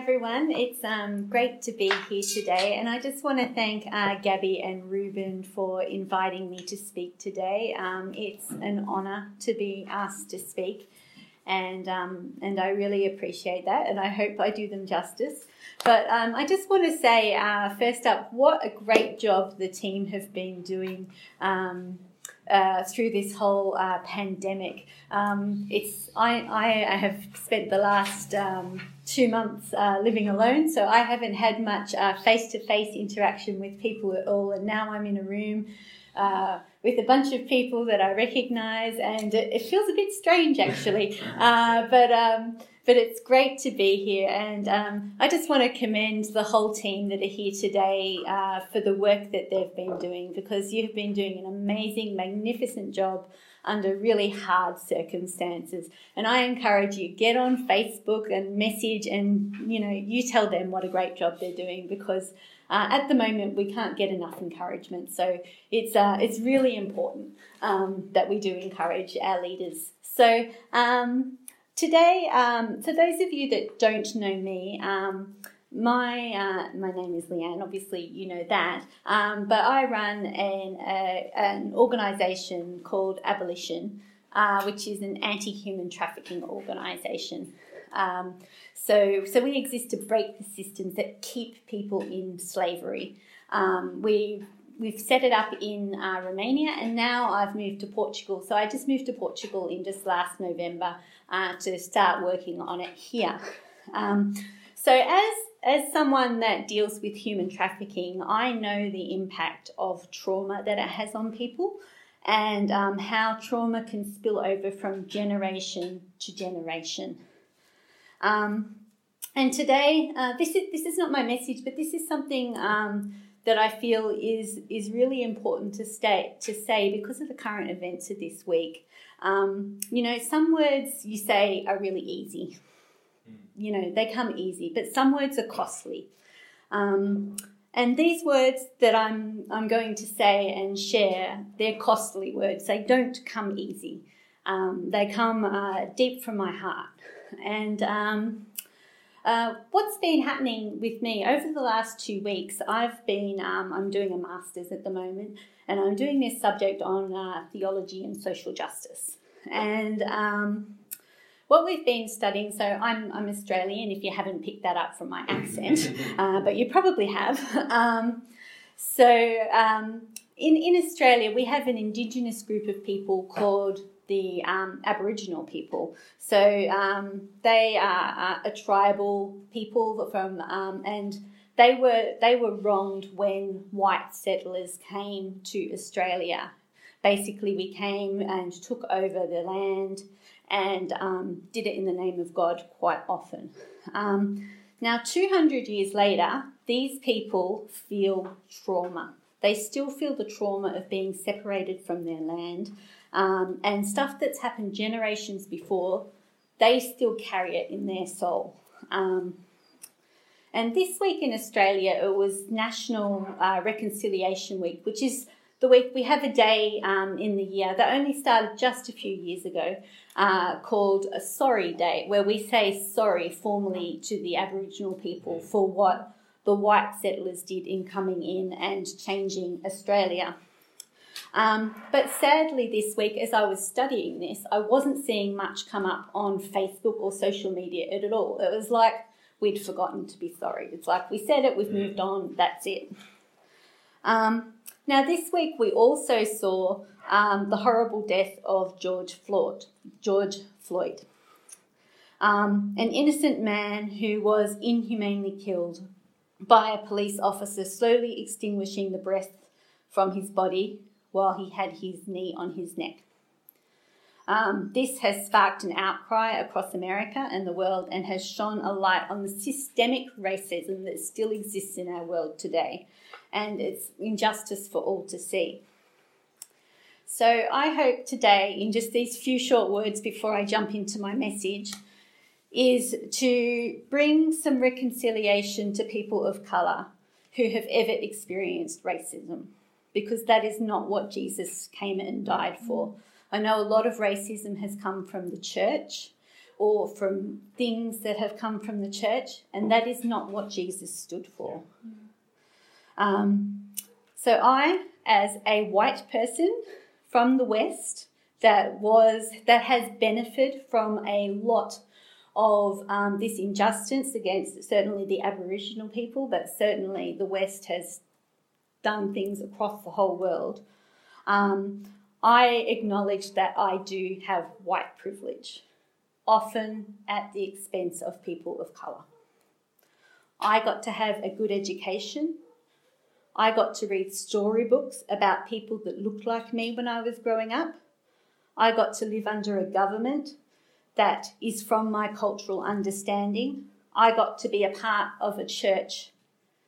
everyone. It's um, great to be here today, and I just want to thank uh, Gabby and Ruben for inviting me to speak today. Um, it's an honour to be asked to speak, and um, and I really appreciate that, and I hope I do them justice. But um, I just want to say, uh, first up, what a great job the team have been doing. Um, uh, through this whole uh, pandemic. Um, it's I, I have spent the last two months uh, living alone, so I haven't had much face to face interaction with people at all. And now I'm in a room uh, with a bunch of people that I recognise, and it, it, feels a bit strange actually. Uh, but um, but it's great to be here, and um, I just want to commend the whole team that are here today uh, for the work that they've been doing because you have been doing an amazing, magnificent job under really hard circumstances. And I encourage you get on Facebook and message, and you know you tell them what a great job they're doing because. Uh, at the moment, we can't get enough encouragement, so it's uh, it's really important um, that we do encourage our leaders. So um, Today, um, for those of you that don't know me, um, my uh, my name is Leanne. Obviously, you know that. Um, but I run an an organisation called Abolition, uh, which is an anti-human trafficking organisation. Um, so so we exist to break the systems that keep people in slavery. Um, we we've set it up in uh, Romania, and now I've moved to Portugal. So I just moved to Portugal in just last November uh, to start working on it here. Um, so as as someone that deals with human trafficking, I know the impact of trauma that it has on people and um, how trauma can spill over from generation to generation. Um, and today, uh, this is this is not my message, but this is something um, that I feel is is really important to state to say because of the current events of this week. Um, you know, some words you say are really easy. You know, they come easy, but some words are costly. Um, and these words that I'm I'm going to say and share, they're costly words. They don't come easy. Um, they come uh, deep from my heart. And um, uh, what's been happening with me over the last two weeks? I've been um, I'm doing a master's at the moment, and I'm doing this subject on uh, theology and social justice. And um, what we've been studying, so I'm, I'm Australian, if you haven't picked that up from my accent, uh, but you probably have. Um, so um, in, in Australia, we have an Indigenous group of people called the um, Aboriginal people. So um, they are a tribal people from, um, and they were they were wronged when white settlers came to Australia. Basically, we came and took over the land and um, did it in the name of God quite often. Um, now, 200 years later, these people feel trauma. They still feel the trauma of being separated from their land um, and stuff that's happened generations before, they still carry it in their soul. Um, and this week in Australia, it was National uh, Reconciliation Week, which is the week we have a day um, in the year that only started just a few years ago uh, called a Sorry Day, where we say sorry formally to the Aboriginal people for what the white settlers did in coming in and changing Australia. Um, but sadly, this week, as I was studying this, I wasn't seeing much come up on Facebook or social media at all. It was like we'd forgotten to be sorry. It's like we said it, we've moved on, that's it. Um, now, this week we also saw um, the horrible death of George Floyd. George Floyd, um, an innocent man who was inhumanely killed by a police officer, slowly extinguishing the breath from his body while he had his knee on his neck. Um, this has sparked an outcry across America and the world and has shone a light on the systemic racism that still exists in our world today and its injustice for all to see. So, I hope today, in just these few short words before I jump into my message, is to bring some reconciliation to people of colour who have ever experienced racism because that is not what Jesus came and died for. I know a lot of racism has come from the church or from things that have come from the church, and that is not what Jesus stood for. Um, so I, as a white person from the West, that was that has benefited from a lot of um, this injustice against certainly the Aboriginal people, but certainly the West has done things across the whole world. Um, I acknowledge that I do have white privilege, often at the expense of people of colour. I got to have a good education. I got to read storybooks about people that looked like me when I was growing up. I got to live under a government that is from my cultural understanding. I got to be a part of a church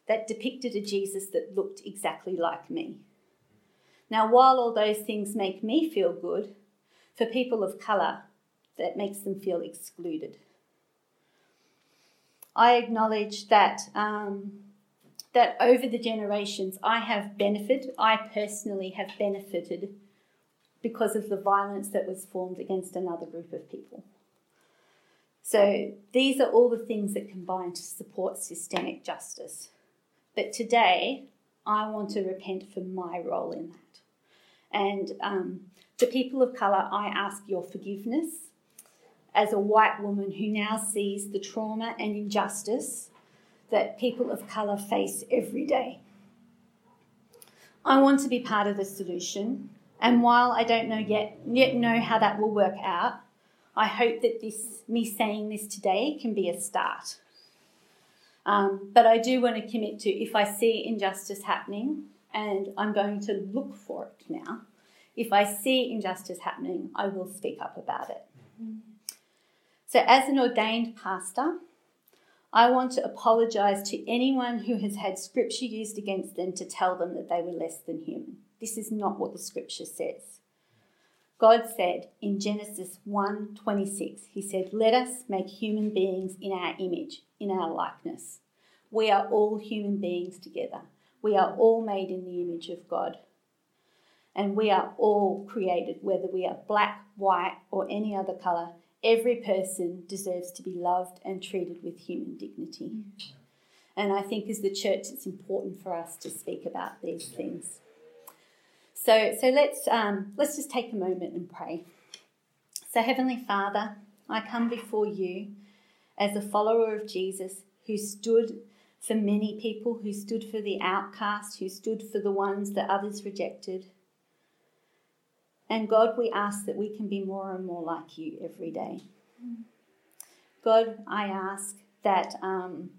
that depicted a Jesus that looked exactly like me. Now, while all those things make me feel good, for people of colour, that makes them feel excluded. I acknowledge that um, that over the generations I have benefited, I personally have benefited because of the violence that was formed against another group of people. So these are all the things that combine to support systemic justice. But today, I want to repent for my role in that. And um, to people of colour, I ask your forgiveness as a white woman who now sees the trauma and injustice that people of colour face every day. I want to be part of the solution, and while I don't know yet, yet know how that will work out, I hope that this me saying this today can be a start. Um, but I do want to commit to if I see injustice happening, and I'm going to look for it now. If I see injustice happening, I will speak up about it. So, as an ordained pastor, I want to apologise to anyone who has had scripture used against them to tell them that they were less than human. This is not what the scripture says. God said in Genesis 1:26, he said, "Let us make human beings in our image, in our likeness." We are all human beings together. We are all made in the image of God. And we are all created, whether we are black, white, or any other colour. Every person deserves to be loved and treated with human dignity. And I think as the church, it's important for us to speak about these things. So, so let's, um, let's just take a moment and pray. So, Heavenly Father, I come before you as a follower of Jesus who stood for many people, who stood for the outcast, who stood for the ones that others rejected. And God, we ask that we can be more and more like you every day. God, I ask that um,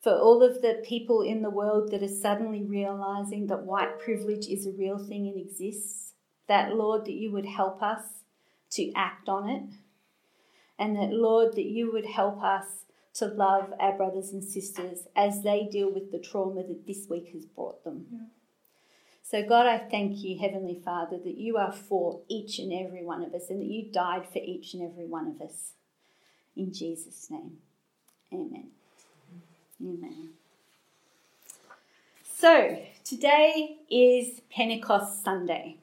for all of the people in the world that are suddenly realizing that white privilege is a real thing and exists, that Lord, that you would help us to act on it, and that Lord, that you would help us to love our brothers and sisters as they deal with the trauma that this week has brought them. Yeah. So, God, I thank you, Heavenly Father, that you are for each and every one of us and that you died for each and every one of us. In Jesus' name, amen. Amen. So, today is Pentecost Sunday.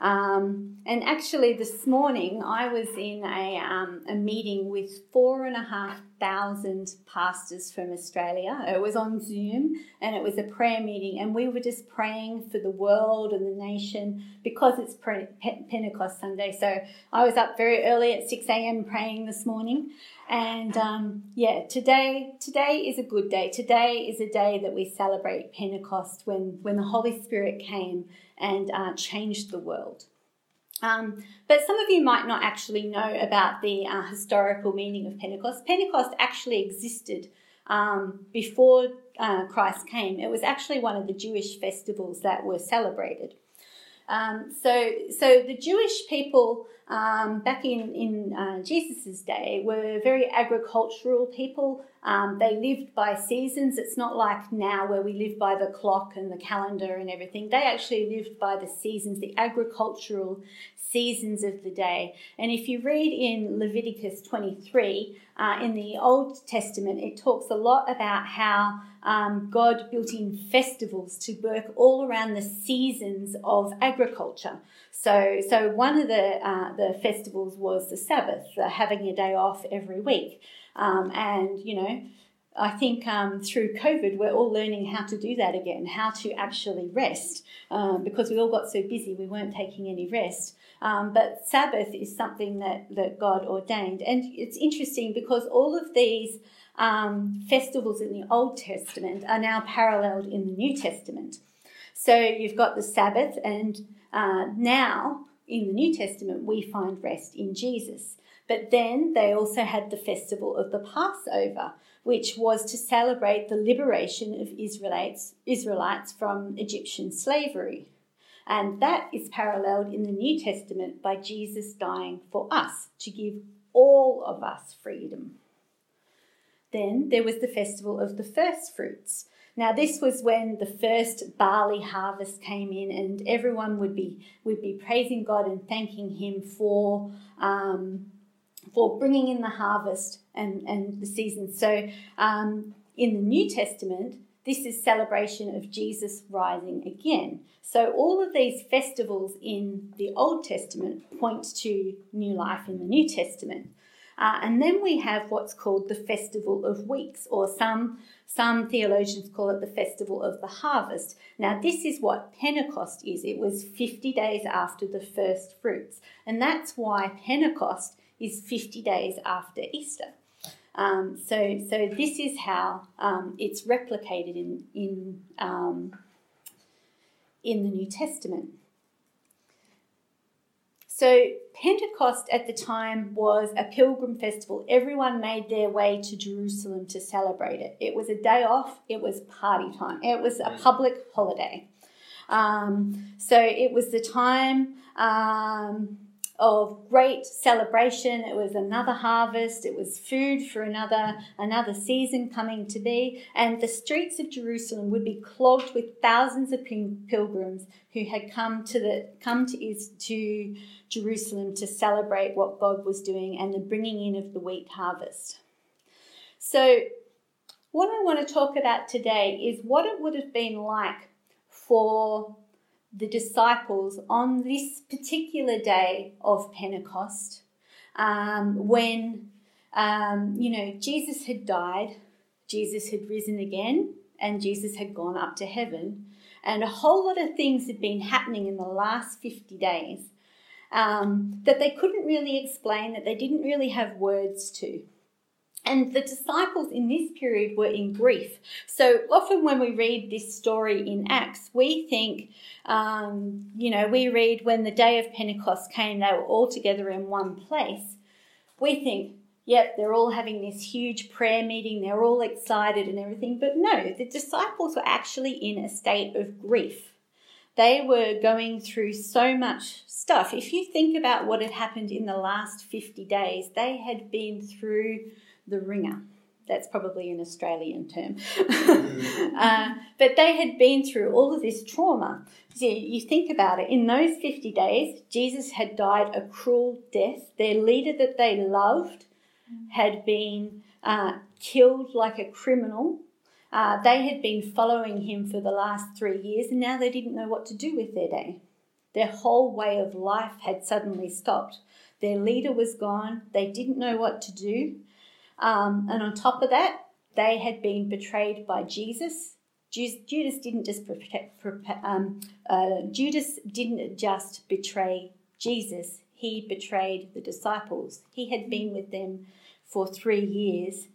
Um, and actually, this morning I was in a, um, a meeting with four and a half thousand pastors from Australia. It was on Zoom and it was a prayer meeting, and we were just praying for the world and the nation because it's Pentecost Sunday. So I was up very early at 6 a.m. praying this morning. And um, yeah, today today is a good day. Today is a day that we celebrate Pentecost when, when the Holy Spirit came and uh, changed the world. Um, but some of you might not actually know about the uh, historical meaning of Pentecost. Pentecost actually existed um, before uh, Christ came. It was actually one of the Jewish festivals that were celebrated. Um, so, so the Jewish people um, back in in uh, Jesus's day were very agricultural people. Um, they lived by seasons. It's not like now where we live by the clock and the calendar and everything. They actually lived by the seasons, the agricultural seasons of the day. And if you read in Leviticus 23, uh, in the Old Testament, it talks a lot about how um, God built in festivals to work all around the seasons of agriculture. So, so one of the uh, the festivals was the Sabbath, uh, having a day off every week, um, and you know. I think um, through COVID, we're all learning how to do that again, how to actually rest, um, because we all got so busy we weren't taking any rest. Um, but Sabbath is something that, that God ordained. And it's interesting because all of these um, festivals in the Old Testament are now paralleled in the New Testament. So you've got the Sabbath, and uh, now in the New Testament we find rest in Jesus. But then they also had the festival of the Passover, which was to celebrate the liberation of Israelites, Israelites from Egyptian slavery. And that is paralleled in the New Testament by Jesus dying for us to give all of us freedom. Then there was the festival of the first fruits. Now this was when the first barley harvest came in, and everyone would be would be praising God and thanking Him for um, for bringing in the harvest and and the season. So um, in the New Testament, this is celebration of Jesus rising again. So all of these festivals in the Old Testament point to new life in the New Testament. Uh, and then we have what's called the Festival of Weeks, or some, some theologians call it the Festival of the Harvest. Now, this is what Pentecost is. It was 50 days after the first fruits. And that's why Pentecost is 50 days after Easter. Um, so, so this is how um, it's replicated in, in, um, in the New Testament. So, Pentecost at the time was a pilgrim festival. Everyone made their way to Jerusalem to celebrate it. It was a day off, it was party time, it was a public holiday. Um, so, it was the time um, of great celebration. It was another harvest. It was food for another another season coming to be. And the streets of Jerusalem would be clogged with thousands of pilgrims who had come to the come to to Jerusalem to celebrate what God was doing and the bringing in of the wheat harvest. So, what I want to talk about today is what it would have been like for the disciples on this particular day of Pentecost um, when, um, you know, Jesus had died, Jesus had risen again, and Jesus had gone up to heaven. And a whole lot of things had been happening in the last 50 days um, that they couldn't really explain, that they didn't really have words to. And the disciples in this period were in grief. So often when we read this story in Acts, we think, um, you know, we read when the day of Pentecost came, they were all together in one place. We think, yep, they're all having this huge prayer meeting, they're all excited and everything. But no, the disciples were actually in a state of grief. They were going through so much stuff. If you think about what had happened in the last 50 days, they had been through the wringer. That's probably an Australian term. uh, but they had been through all of this trauma. So you think about it, in those 50 days, Jesus had died a cruel death. Their leader that they loved had been uh, killed like a criminal. Uh, they had been following him for the last three years, and now they didn't know what to do with their day. Their whole way of life had suddenly stopped. Their leader was gone. They didn't know what to do. Um, and on top of that, they had been betrayed by Jesus. Judas didn't just um, uh, Judas didn't just betray Jesus. He betrayed the disciples. He had been with them for three years,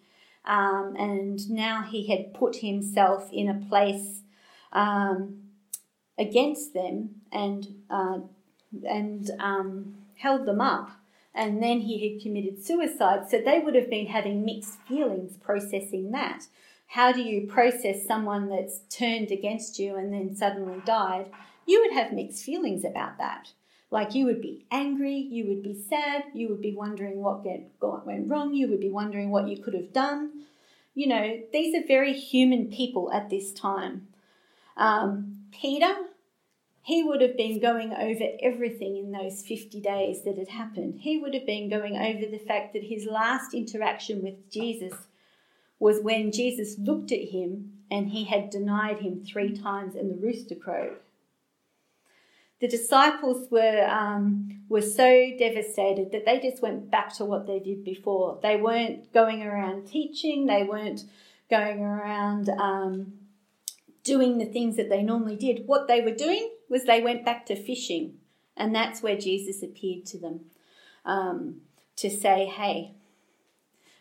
um, and now he had put himself in a place um, against them and uh, and um, held them up and then he had committed suicide. So they would have been having mixed feelings processing that. How do you process someone that's turned against you and then suddenly died? You would have mixed feelings about that. Like you would be angry, you would be sad, you would be wondering what went wrong, you would be wondering what you could have done. You know, these are very human people at this time. Um, Peter he would have been going over everything in those 50 days that had happened. He would have been going over the fact that his last interaction with Jesus was when Jesus looked at him and he had denied him three times and the rooster crowed. The disciples were, um, were so devastated that they just went back to what they did before. They weren't going around teaching, they weren't going around um, doing the things that they normally did. What they were doing was they went back to fishing, and that's where Jesus appeared to them um, to say, Hey,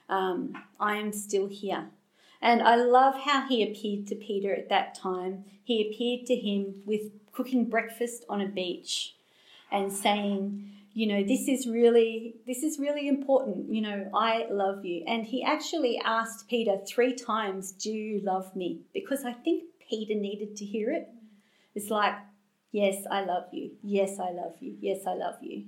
um, I am still here. And I love how he appeared to Peter at that time. He appeared to him with cooking breakfast on a beach and saying, you know, this is really this is really important. You know, I love you. And he actually asked Peter three times, "Do you love me?" Because I think Peter needed to hear it. It's like, Yes, I love you. Yes, I love you. Yes, I love you.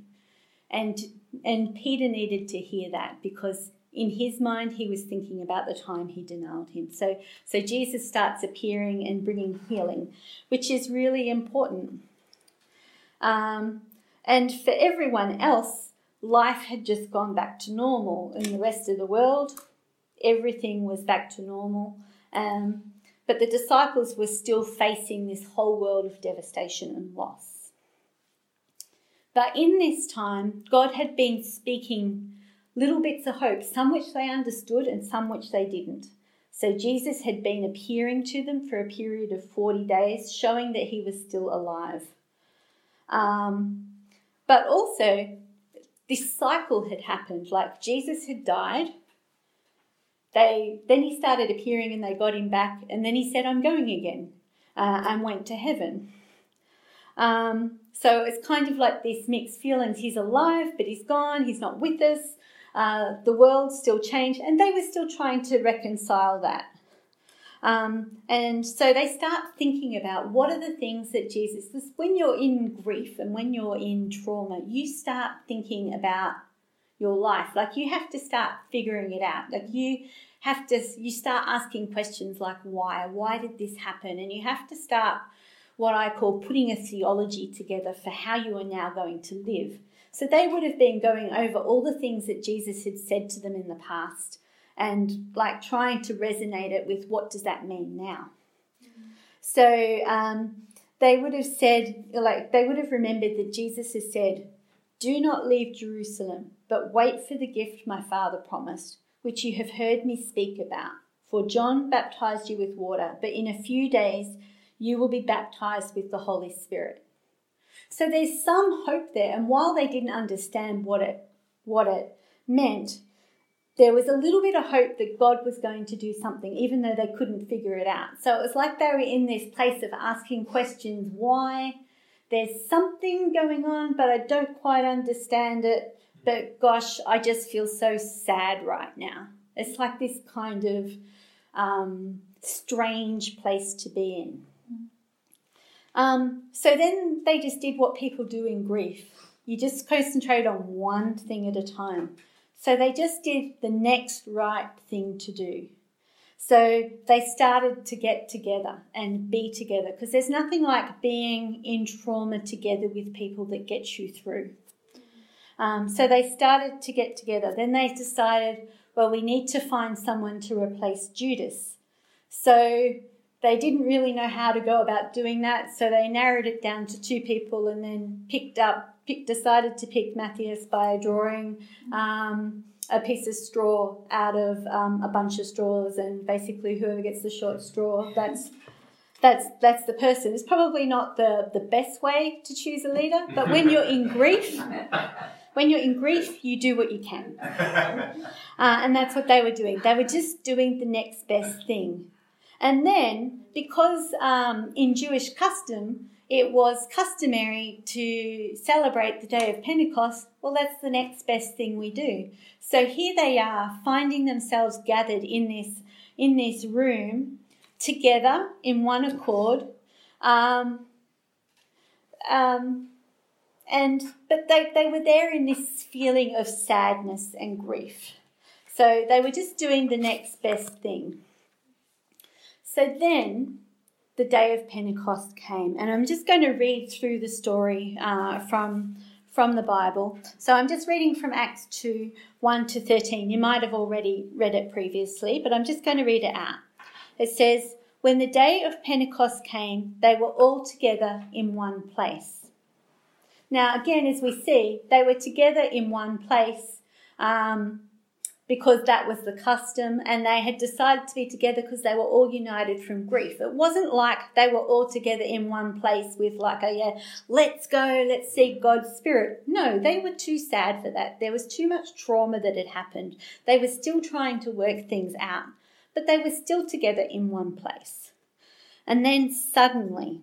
And and Peter needed to hear that because in his mind he was thinking about the time he denied him. So so Jesus starts appearing and bringing healing, which is really important. Um, and for everyone else, life had just gone back to normal. In the rest of the world, everything was back to normal. Um, but the disciples were still facing this whole world of devastation and loss. But in this time, God had been speaking little bits of hope, some which they understood and some which they didn't. So Jesus had been appearing to them for a period of 40 days, showing that he was still alive. Um, but also, this cycle had happened. Like Jesus had died, they then he started appearing and they got him back, and then he said, "I'm going again," uh, and went to heaven. Um, so it's kind of like this mixed feelings. He's alive, but he's gone. He's not with us. Uh, the world still changed, and they were still trying to reconcile that. Um, and so they start thinking about what are the things that Jesus. When you're in grief and when you're in trauma, you start thinking about your life. Like you have to start figuring it out. Like you have to, you start asking questions like why? Why did this happen? And you have to start what I call putting a theology together for how you are now going to live. So they would have been going over all the things that Jesus had said to them in the past and like trying to resonate it with what does that mean now. So um, they would have said, like, they would have remembered that Jesus has said, Do not leave Jerusalem but wait for the gift my Father promised, which you have heard me speak about. For John baptized you with water, but in a few days you will be baptized with the Holy Spirit. So there's some hope there, and while they didn't understand what it what it meant, there was a little bit of hope that God was going to do something, even though they couldn't figure it out. So it was like they were in this place of asking questions why? There's something going on, but I don't quite understand it. But gosh, I just feel so sad right now. It's like this kind of um, strange place to be in. Um, so then they just did what people do in grief. You just concentrate on one thing at a time. So they just did the next right thing to do. So they started to get together and be together because there's nothing like being in trauma together with people that gets you through. Um, so they started to get together. Then they decided, well, we need to find someone to replace Judas. So they didn't really know how to go about doing that. So they narrowed it down to two people and then picked up, picked, decided to pick Matthias by drawing um, a piece of straw out of um, a bunch of straws, and basically whoever gets the short straw, that's that's that's the person. It's probably not the the best way to choose a leader, but when you're in grief, when you're in grief, you do what you can. Uh, and that's what they were doing. They were just doing the next best thing. And then, because um, in Jewish custom, it was customary to celebrate the day of Pentecost, well, that's the next best thing we do. So here they are, finding themselves gathered in this, in this room together in one accord. Um, um, and but they, they were there in this feeling of sadness and grief. So they were just doing the next best thing. So then the day of Pentecost came. And I'm just going to read through the story uh, from, from the Bible. So I'm just reading from Acts 2 1 to 13. You might have already read it previously, but I'm just going to read it out. It says, When the day of Pentecost came, they were all together in one place. Now, again, as we see, they were together in one place. Um, because that was the custom and they had decided to be together because they were all united from grief. It wasn't like they were all together in one place with like a yeah, let's go, let's see God's spirit. No, they were too sad for that. There was too much trauma that had happened. They were still trying to work things out, but they were still together in one place. And then suddenly,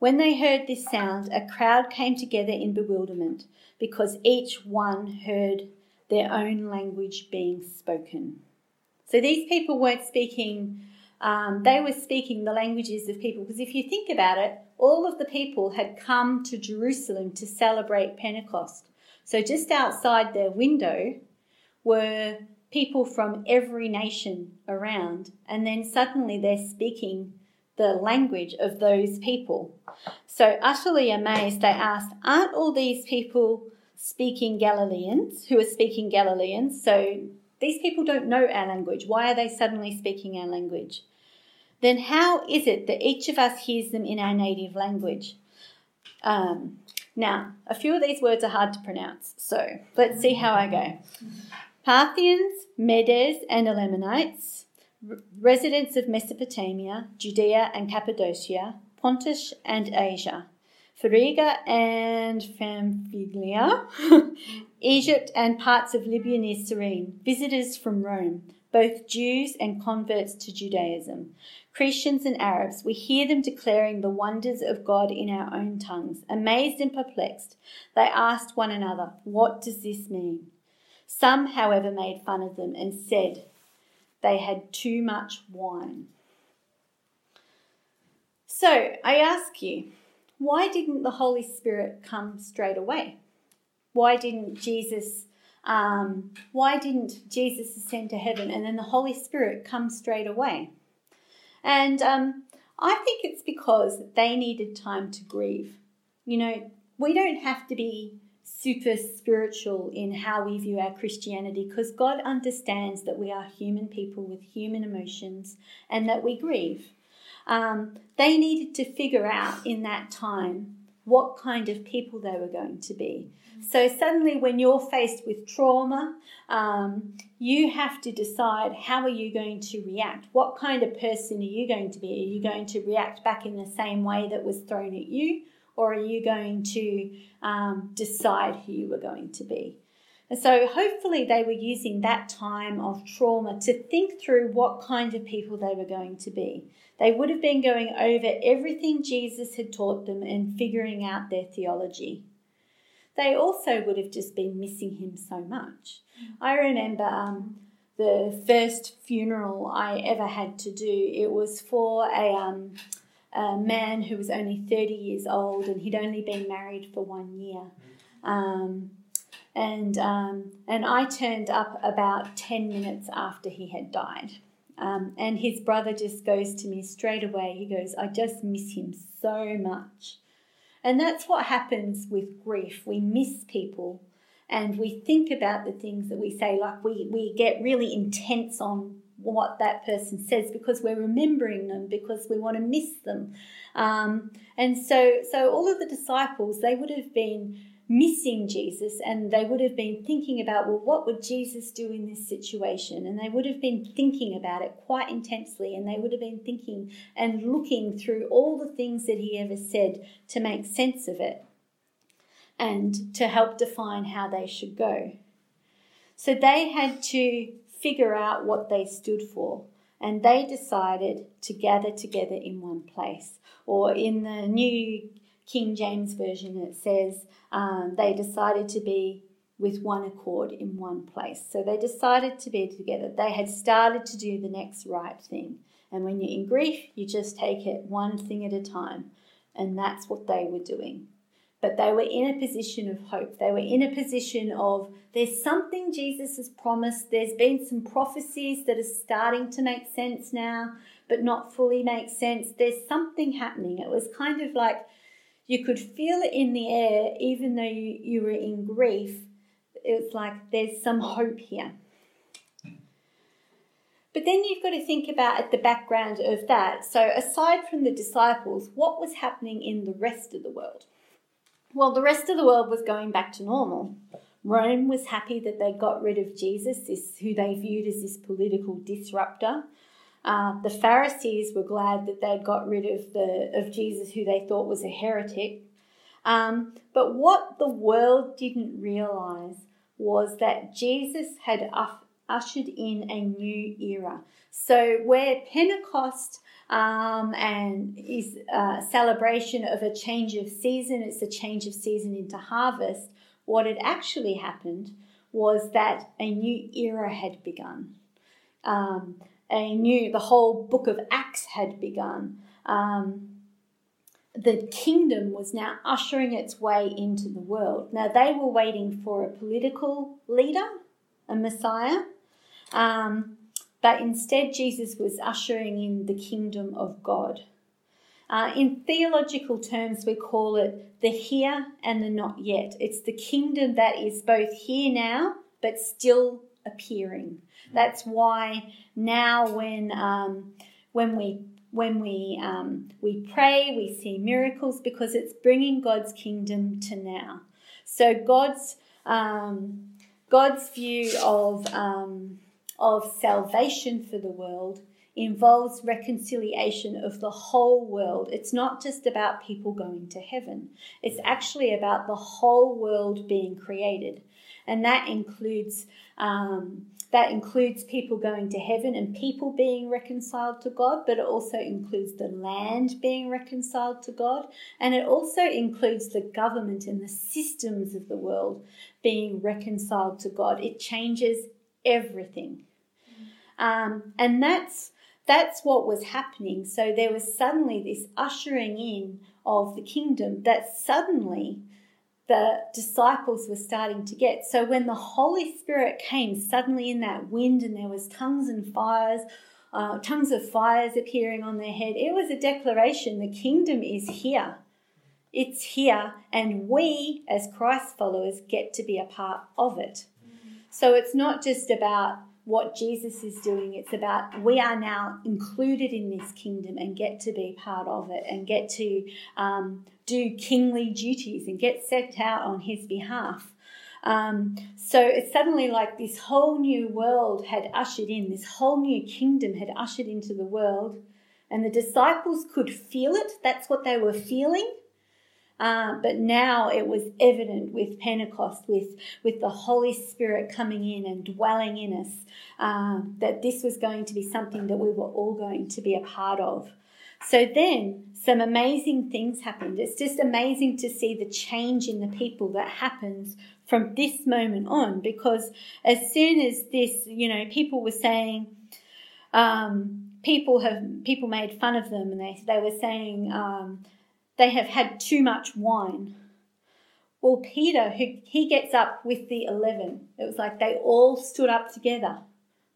When they heard this sound, a crowd came together in bewilderment, because each one heard their own language being spoken. So these people weren't speaking, um, they were speaking the languages of people. Because if you think about it, all of the people had come to Jerusalem to celebrate Pentecost. So just outside their window were people from every nation around. And then suddenly they're speaking the language of those people. So, utterly amazed, they asked, Aren't all these people speaking Galileans who are speaking Galileans? So, these people don't know our language. Why are they suddenly speaking our language? Then how is it that each of us hears them in our native language? Um, now, a few of these words are hard to pronounce, so let's see how I go. Parthians, Medes, and Elamites, residents of Mesopotamia, Judea and Cappadocia, Pontus and Asia, Phrygia and Pamphylia, Egypt and parts of Libya near Cyrene, visitors from Rome, both Jews and converts to Judaism, Christians and Arabs, we hear them declaring the wonders of God in our own tongues. Amazed and perplexed, they asked one another, What does this mean? Some, however, made fun of them and said they had too much wine. So I ask you, why didn't the Holy Spirit come straight away? Why didn't Jesus? Um, why didn't Jesus ascend to heaven and then the Holy Spirit come straight away? And um, I think it's because they needed time to grieve. You know, we don't have to be super spiritual in how we view our Christianity because God understands that we are human people with human emotions and that we grieve um, they needed to figure out in that time what kind of people they were going to be. So suddenly, when you're faced with trauma, um, you have to decide how are you going to react. What kind of person are you going to be? Are you going to react back in the same way that was thrown at you, or are you going to um, decide who you were going to be? And so, hopefully, they were using that time of trauma to think through what kind of people they were going to be. They would have been going over everything Jesus had taught them and figuring out their theology. They also would have just been missing him so much. I remember um, the first funeral I ever had to do, it was for a, um, a man who was only 30 years old and he'd only been married for one year. Um, and, um, and I turned up about 10 minutes after he had died. Um, and his brother just goes to me straight away. He goes, I just miss him so much. And that's what happens with grief. We miss people and we think about the things that we say, like we, we get really intense on what that person says because we're remembering them because we want to miss them. Um, and so, so all of the disciples, they would have been missing Jesus and they would have been thinking about, well, what would Jesus do in this situation? And they would have been thinking about it quite intensely and they would have been thinking and looking through all the things that he ever said to make sense of it and to help define how they should go. So they had to figure out what they stood for and they decided to gather together in one place. Or in the New King James Version, it says um, they decided to be with one accord in one place. So they decided to be together. They had started to do the next right thing. And when you're in grief, you just take it one thing at a time. And that's what they were doing. But they were in a position of hope. They were in a position of there's something Jesus has promised. There's been some prophecies that are starting to make sense now, but not fully make sense. There's something happening. It was kind of like you could feel it in the air, even though you, you were in grief. It was like there's some hope here. But then you've got to think about at the background of that. So, aside from the disciples, what was happening in the rest of the world? Well, the rest of the world was going back to normal. Rome was happy that they got rid of Jesus, this who they viewed as this political disruptor. Uh, the Pharisees were glad that they'd got rid of the of Jesus, who they thought was a heretic. Um, but what the world didn't realize was that Jesus had ushered in a new era. So, where Pentecost um, and is a celebration of a change of season, it's a change of season into harvest, what had actually happened was that a new era had begun. Um, a new, the whole book of Acts had begun. Um, the kingdom was now ushering its way into the world. Now, they were waiting for a political leader, a Messiah, um, but instead, Jesus was ushering in the kingdom of God. Uh, in theological terms, we call it the here and the not yet. It's the kingdom that is both here now, but still appearing. That's why now, when um, when we when we um, we pray, we see miracles because it's bringing God's kingdom to now. So God's um, God's view of um, of salvation for the world involves reconciliation of the whole world. It's not just about people going to heaven, it's actually about the whole world being created. And that includes. Um, that includes people going to heaven and people being reconciled to God, but it also includes the land being reconciled to God, and it also includes the government and the systems of the world being reconciled to God. It changes everything. Um, and that's that's what was happening. So there was suddenly this ushering in of the kingdom that suddenly the disciples were starting to get. So when the Holy Spirit came suddenly in that wind and there was tongues and fires, uh, tongues of fires appearing on their head, it was a declaration the kingdom is here. It's here, and we, as Christ followers, get to be a part of it. So it's not just about what Jesus is doing. It's about we are now included in this kingdom and get to be part of it and get to um, do kingly duties and get set out on his behalf. Um, so it's suddenly like this whole new world had ushered in, this whole new kingdom had ushered into the world, and the disciples could feel it. That's what they were feeling. Uh, but now it was evident with Pentecost, with, with the Holy Spirit coming in and dwelling in us, uh, that this was going to be something that we were all going to be a part of. So then some amazing things happened. It's just amazing to see the change in the people that happens from this moment on because as soon as this, you know, people were saying, um, people have people made fun of them and they, they were saying, um, they have had too much wine. Well, Peter, who he gets up with the 11, it was like they all stood up together.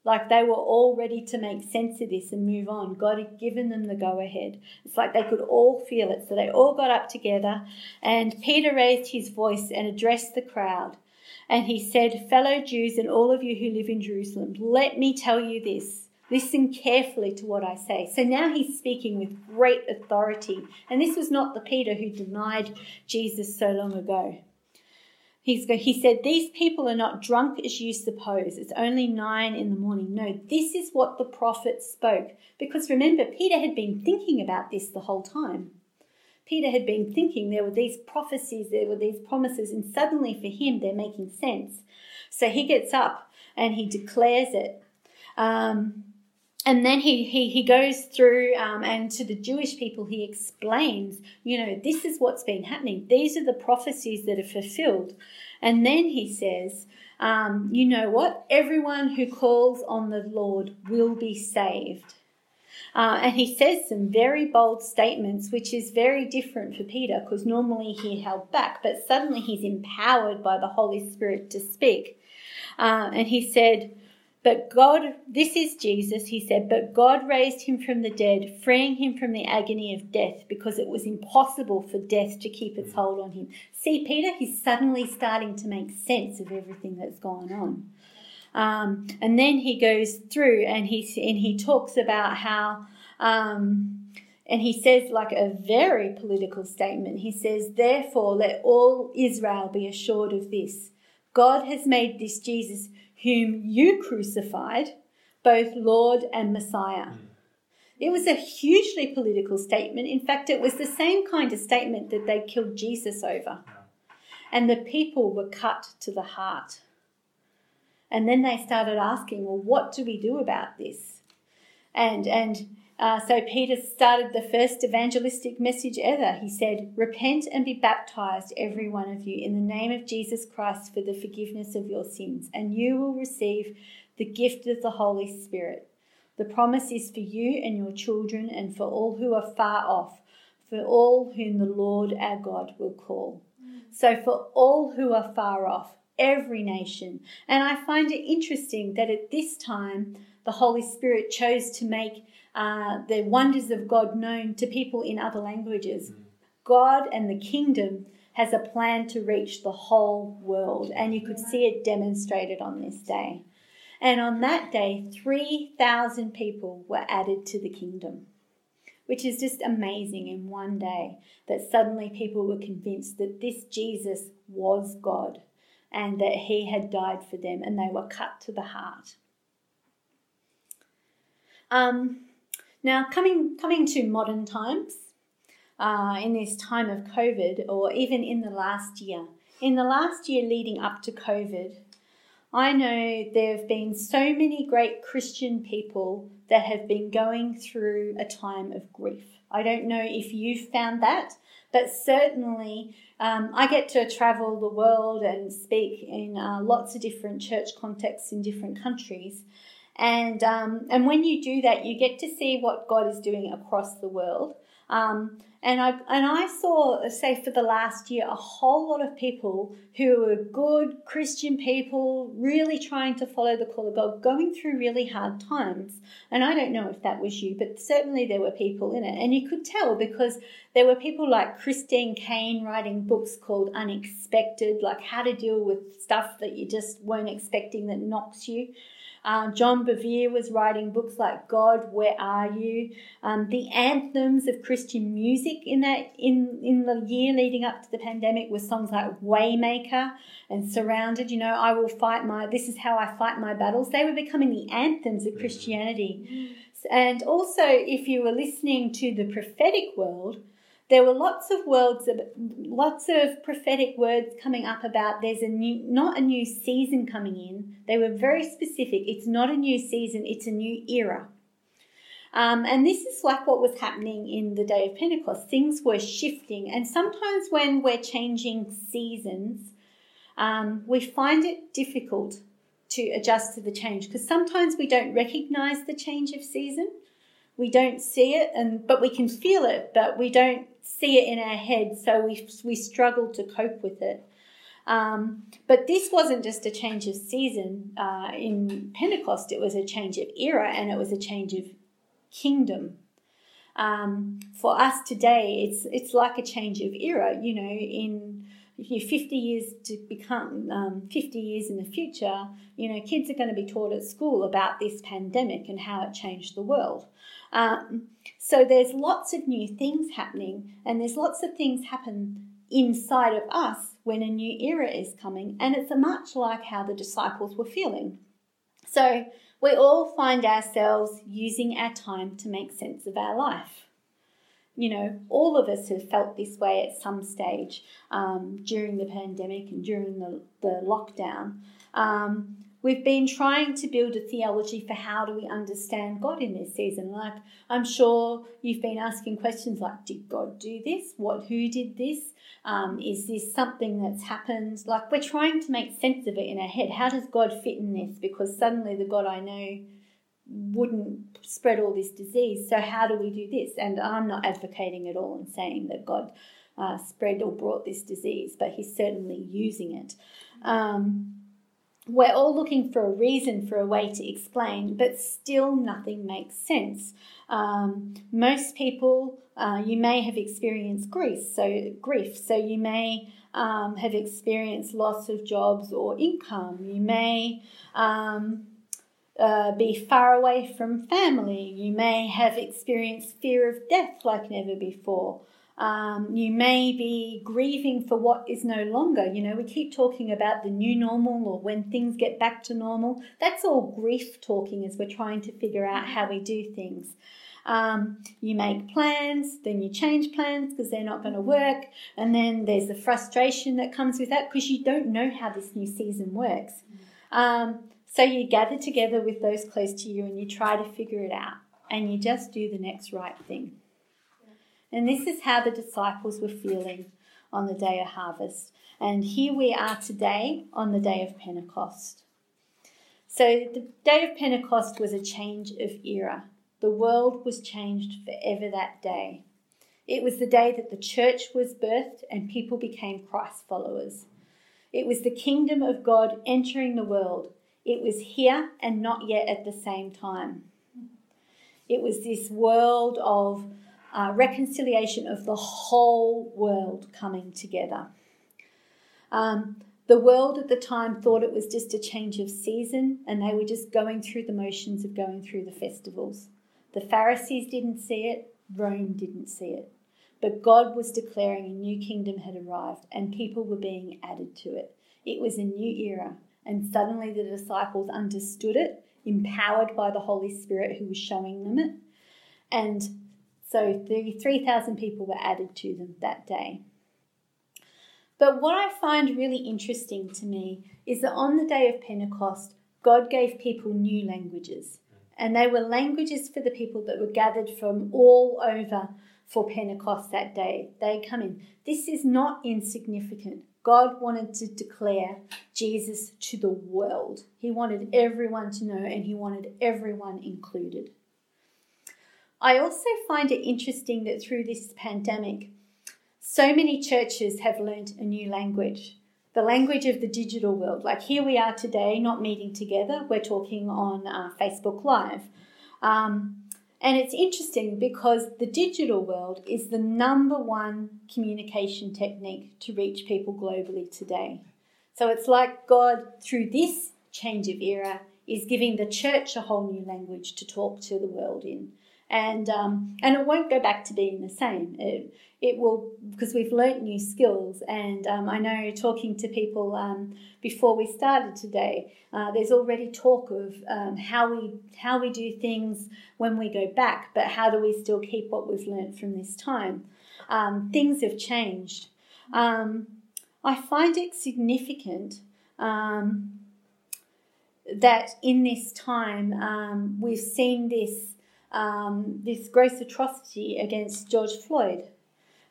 Like they were all ready to make sense of this and move on. God had given them the go ahead. It's like they could all feel it. So they all got up together, and Peter raised his voice and addressed the crowd. And he said, Fellow Jews and all of you who live in Jerusalem, let me tell you this. Listen carefully to what I say. So now he's speaking with great authority. And this was not the Peter who denied Jesus so long ago. He's, he said, These people are not drunk as you suppose. It's only nine in the morning. No, this is what the prophet spoke. Because remember, Peter had been thinking about this the whole time. Peter had been thinking there were these prophecies, there were these promises, and suddenly for him they're making sense. So he gets up and he declares it. Um, and then he, he, he goes through um, and to the Jewish people, he explains, you know, this is what's been happening. These are the prophecies that are fulfilled. And then he says, um, you know what? Everyone who calls on the Lord will be saved. Uh, and he says some very bold statements, which is very different for Peter because normally he held back, but suddenly he's empowered by the Holy Spirit to speak. Uh, and he said, but God, this is Jesus, he said, but God raised him from the dead, freeing him from the agony of death because it was impossible for death to keep its hold on him. See, Peter, he's suddenly starting to make sense of everything that's going on. Um, and then he goes through and he, and he talks about how, um, and he says, like a very political statement, he says, Therefore, let all Israel be assured of this God has made this Jesus whom you crucified, both Lord and Messiah. Mm. It was a hugely political statement. In fact, it was the same kind of statement that they killed Jesus over. And the people were cut to the heart. And then they started asking, well, what do we do about this? And, and uh, so Peter started the first evangelistic message ever. He said, Repent and be baptized, every one of you, in the name of Jesus Christ for the forgiveness of your sins, and you will receive the gift of the Holy Spirit. The promise is for you and your children, and for all who are far off, for all whom the Lord our God will call. So, for all who are far off, every nation. And I find it interesting that at this time, the Holy Spirit chose to make uh, the wonders of God known to people in other languages. God and the kingdom has a plan to reach the whole world, and you could see it demonstrated on this day. And on that day, 3,000 people were added to the kingdom, which is just amazing in one day that suddenly people were convinced that this Jesus was God and that he had died for them, and they were cut to the heart. Um, now, coming, coming to modern times, uh, in this time of COVID, or even in the last year, in the last year leading up to COVID, I know there have been so many great Christian people that have been going through a time of grief. I don't know if you've found that, but certainly um, I get to travel the world and speak in uh, lots of different church contexts in different countries. And, um, and when you do that, you get to see what God is doing across the world. Um, and I and I saw, say, for the last year, a whole lot of people who were good Christian people, really trying to follow the call of God, going through really hard times. And I don't know if that was you, but certainly there were people in it, and you could tell because there were people like Christine Caine writing books called Unexpected, like how to deal with stuff that you just weren't expecting that knocks you. Uh, John Bevere was writing books like God, Where Are You? Um, the anthems of Christian music in that in in the year leading up to the pandemic were songs like Waymaker and Surrounded. You know, I will fight my. This is how I fight my battles. They were becoming the anthems of Christianity. And also, if you were listening to the prophetic world, there were lots of words, lots of prophetic words coming up about there's a new, not a new season coming in. They were very specific. It's not a new season, it's a new era. Um, and this is like what was happening in the day of Pentecost. Things were shifting. And sometimes when we're changing seasons, um, we find it difficult to adjust to the change because sometimes we don't recognize the change of season. We don't see it, and but we can feel it, but we don't see it in our head, so we, we struggle to cope with it. Um, but this wasn't just a change of season uh, in Pentecost, it was a change of era and it was a change of kingdom. Um, for us today, it's, it's like a change of era. You know, in you 50 years to become um, 50 years in the future, you know, kids are going to be taught at school about this pandemic and how it changed the world. Um, so there's lots of new things happening, and there's lots of things happen inside of us when a new era is coming, and it's much like how the disciples were feeling. So we all find ourselves using our time to make sense of our life. You know, all of us have felt this way at some stage um, during the pandemic and during the, the lockdown. Um, we've been trying to build a theology for how do we understand God in this season. Like, I'm sure you've been asking questions like, did God do this? What, who did this? Um, is this something that's happened? Like, we're trying to make sense of it in our head. How does God fit in this? Because suddenly the God I know wouldn't spread all this disease. So, how do we do this? And I'm not advocating at all and saying that God uh, spread or brought this disease, but He's certainly using it. Um, we're all looking for a reason, for a way to explain, but still nothing makes sense. Um, most people, uh, you may have experienced grief, so grief. So you may um, have experienced loss of jobs or income. You may um, uh, be far away from family. You may have experienced fear of death like never before. Um, you may be grieving for what is no longer. You know, we keep talking about the new normal or when things get back to normal. That's all grief talking as we're trying to figure out how we do things. Um, you make plans, then you change plans because they're not going to work, and then there's the frustration that comes with that because you don't know how this new season works. Um, so you gather together with those close to you and you try to figure it out, and you just do the next right thing. And this is how the disciples were feeling on the day of harvest. And here we are today on the day of Pentecost. So the day of Pentecost was a change of era. The world was changed forever that day. It was the day that the church was birthed and people became Christ followers. It was the kingdom of God entering the world. It was here and not yet at the same time. It was this world of uh, reconciliation of the whole world coming together. Um, the world at the time thought it was just a change of season and they were just going through the motions of going through the festivals. The Pharisees didn't see it, Rome didn't see it. But God was declaring a new kingdom had arrived and people were being added to it. It was a new era, and suddenly the disciples understood it, empowered by the Holy Spirit who was showing them it. And so 3,000 people were added to them that day. But what I find really interesting to me is that on the day of Pentecost, God gave people new languages. And they were languages for the people that were gathered from all over for Pentecost that day. They come in. This is not insignificant. God wanted to declare Jesus to the world. He wanted everyone to know, and He wanted everyone included. I also find it interesting that through this pandemic, so many churches have learnt a new language, the language of the digital world. Like here we are today, not meeting together, we're talking on uh, Facebook Live. Um, and it's interesting because the digital world is the number one communication technique to reach people globally today. So it's like God, through this change of era, is giving the church a whole new language to talk to the world in and um, and it won't go back to being the same. It, it will because we've learnt new skills, and um, I know talking to people um, before we started today, uh, there's already talk of um, how we how we do things when we go back, but how do we still keep what we've learnt from this time? Um, things have changed. Um, I find it significant that in this time we've seen this um, this gross atrocity against George Floyd.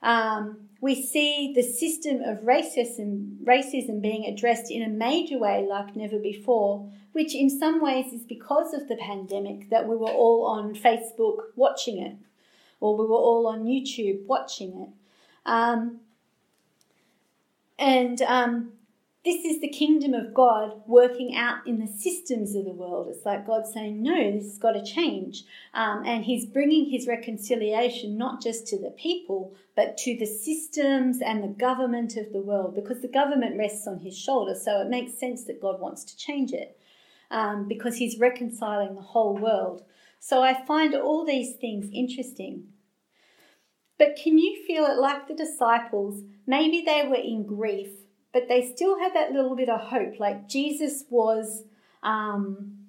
Um, we see the system of racism, racism being addressed in a major way like never before, which in some ways is because of the pandemic that we were all on Facebook watching it, or we were all on YouTube watching it. Um, and um, this is the kingdom of God working out in the systems of the world. It's like God saying, no, this has got to change. Um, and He's bringing His reconciliation not just to the people, but to the systems and the government of the world, because the government rests on His shoulders. So it makes sense that God wants to change it um, because He's reconciling the whole world. So I find all these things interesting. But can you feel it like the disciples? Maybe they were in grief but they still had that little bit of hope. Like Jesus was, um,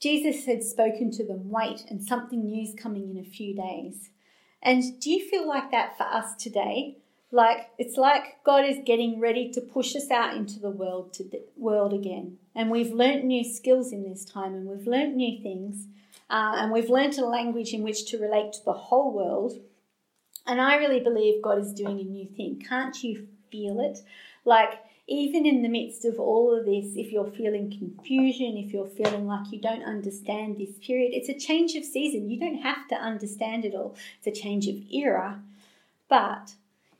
Jesus had spoken to them, wait, and something new's coming in a few days. And do you feel like that for us today? Like it's like God is getting ready to push us out into the world to the world again. and we've learnt new skills in this time, and we've learnt new things, uh, and we've learnt a language in which to relate to the whole world. And I really believe God is doing a new thing. Can't you feel it? Like, even in the midst of all of this, if you're feeling confusion, if you're feeling like you don't understand this period, it's a change of season. You don't have to understand it all, it's a change of era. But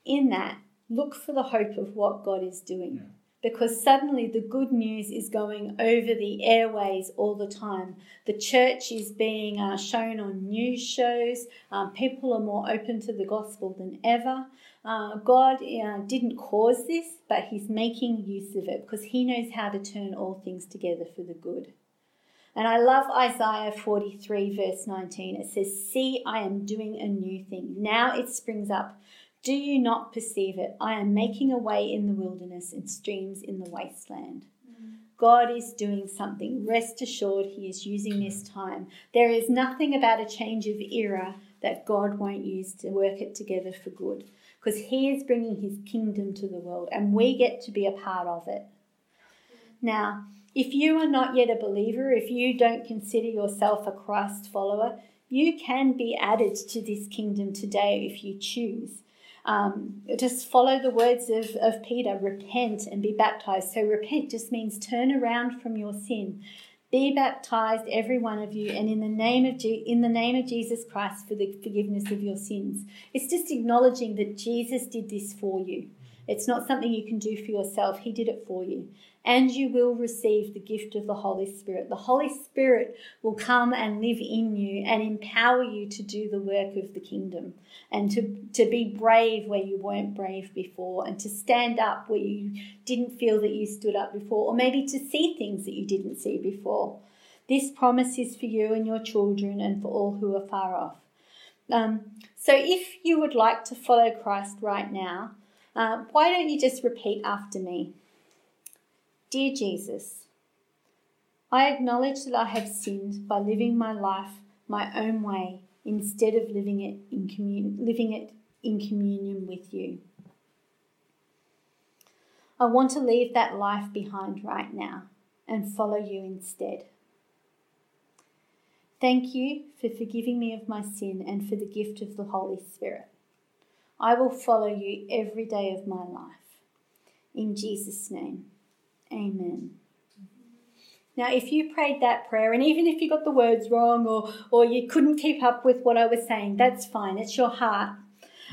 in that, look for the hope of what God is doing. Because suddenly the good news is going over the airways all the time. The church is being uh, shown on news shows. Um, people are more open to the gospel than ever. Uh, God uh, didn't cause this, but He's making use of it because He knows how to turn all things together for the good. And I love Isaiah 43, verse 19. It says, See, I am doing a new thing. Now it springs up. Do you not perceive it? I am making a way in the wilderness and streams in the wasteland. God is doing something. Rest assured, He is using this time. There is nothing about a change of era that God won't use to work it together for good because He is bringing His kingdom to the world and we get to be a part of it. Now, if you are not yet a believer, if you don't consider yourself a Christ follower, you can be added to this kingdom today if you choose. Um, just follow the words of, of Peter repent and be baptized. So, repent just means turn around from your sin. Be baptized, every one of you, and in the name of Je- in the name of Jesus Christ for the forgiveness of your sins. It's just acknowledging that Jesus did this for you. It's not something you can do for yourself. He did it for you and you will receive the gift of the Holy Spirit. The Holy Spirit will come and live in you and empower you to do the work of the kingdom and to, to be brave where you weren't brave before and to stand up where you didn't feel that you stood up before, or maybe to see things that you didn't see before. This promise is for you and your children and for all who are far off. Um, so, if you would like to follow Christ right now, uh, why don't you just repeat after me? Dear Jesus, I acknowledge that I have sinned by living my life my own way instead of living it in commun- living it in communion with you. I want to leave that life behind right now and follow you instead. Thank you for forgiving me of my sin and for the gift of the Holy Spirit. I will follow you every day of my life. In Jesus' name. Amen. Now, if you prayed that prayer, and even if you got the words wrong or, or you couldn't keep up with what I was saying, that's fine. It's your heart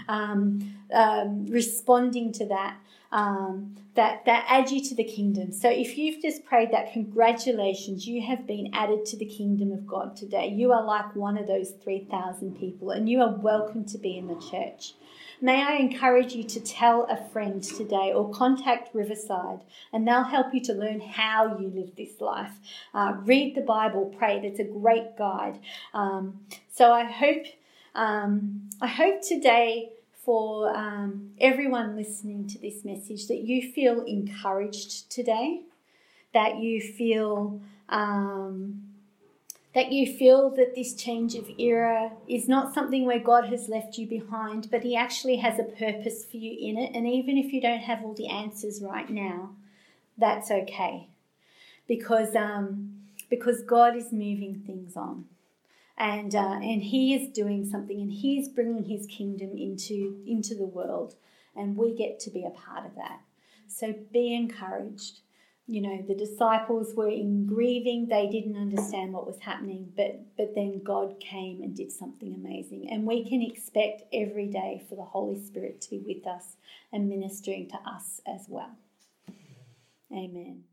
um, um, responding to that. Um, that that adds you to the kingdom. So if you've just prayed that, congratulations, you have been added to the kingdom of God today. You are like one of those three thousand people, and you are welcome to be in the church. May I encourage you to tell a friend today or contact Riverside and they'll help you to learn how you live this life. Uh, read the Bible, pray. That's a great guide. Um, so I hope, um, I hope today for um, everyone listening to this message that you feel encouraged today, that you feel um, that you feel that this change of era is not something where God has left you behind, but He actually has a purpose for you in it. And even if you don't have all the answers right now, that's okay, because um, because God is moving things on, and uh, and He is doing something, and He is bringing His kingdom into into the world, and we get to be a part of that. So be encouraged you know the disciples were in grieving. They didn't understand what was happening but but then god came and did something amazing. And we can expect every day for the holy spirit to be with us and ministering to us as well. Amen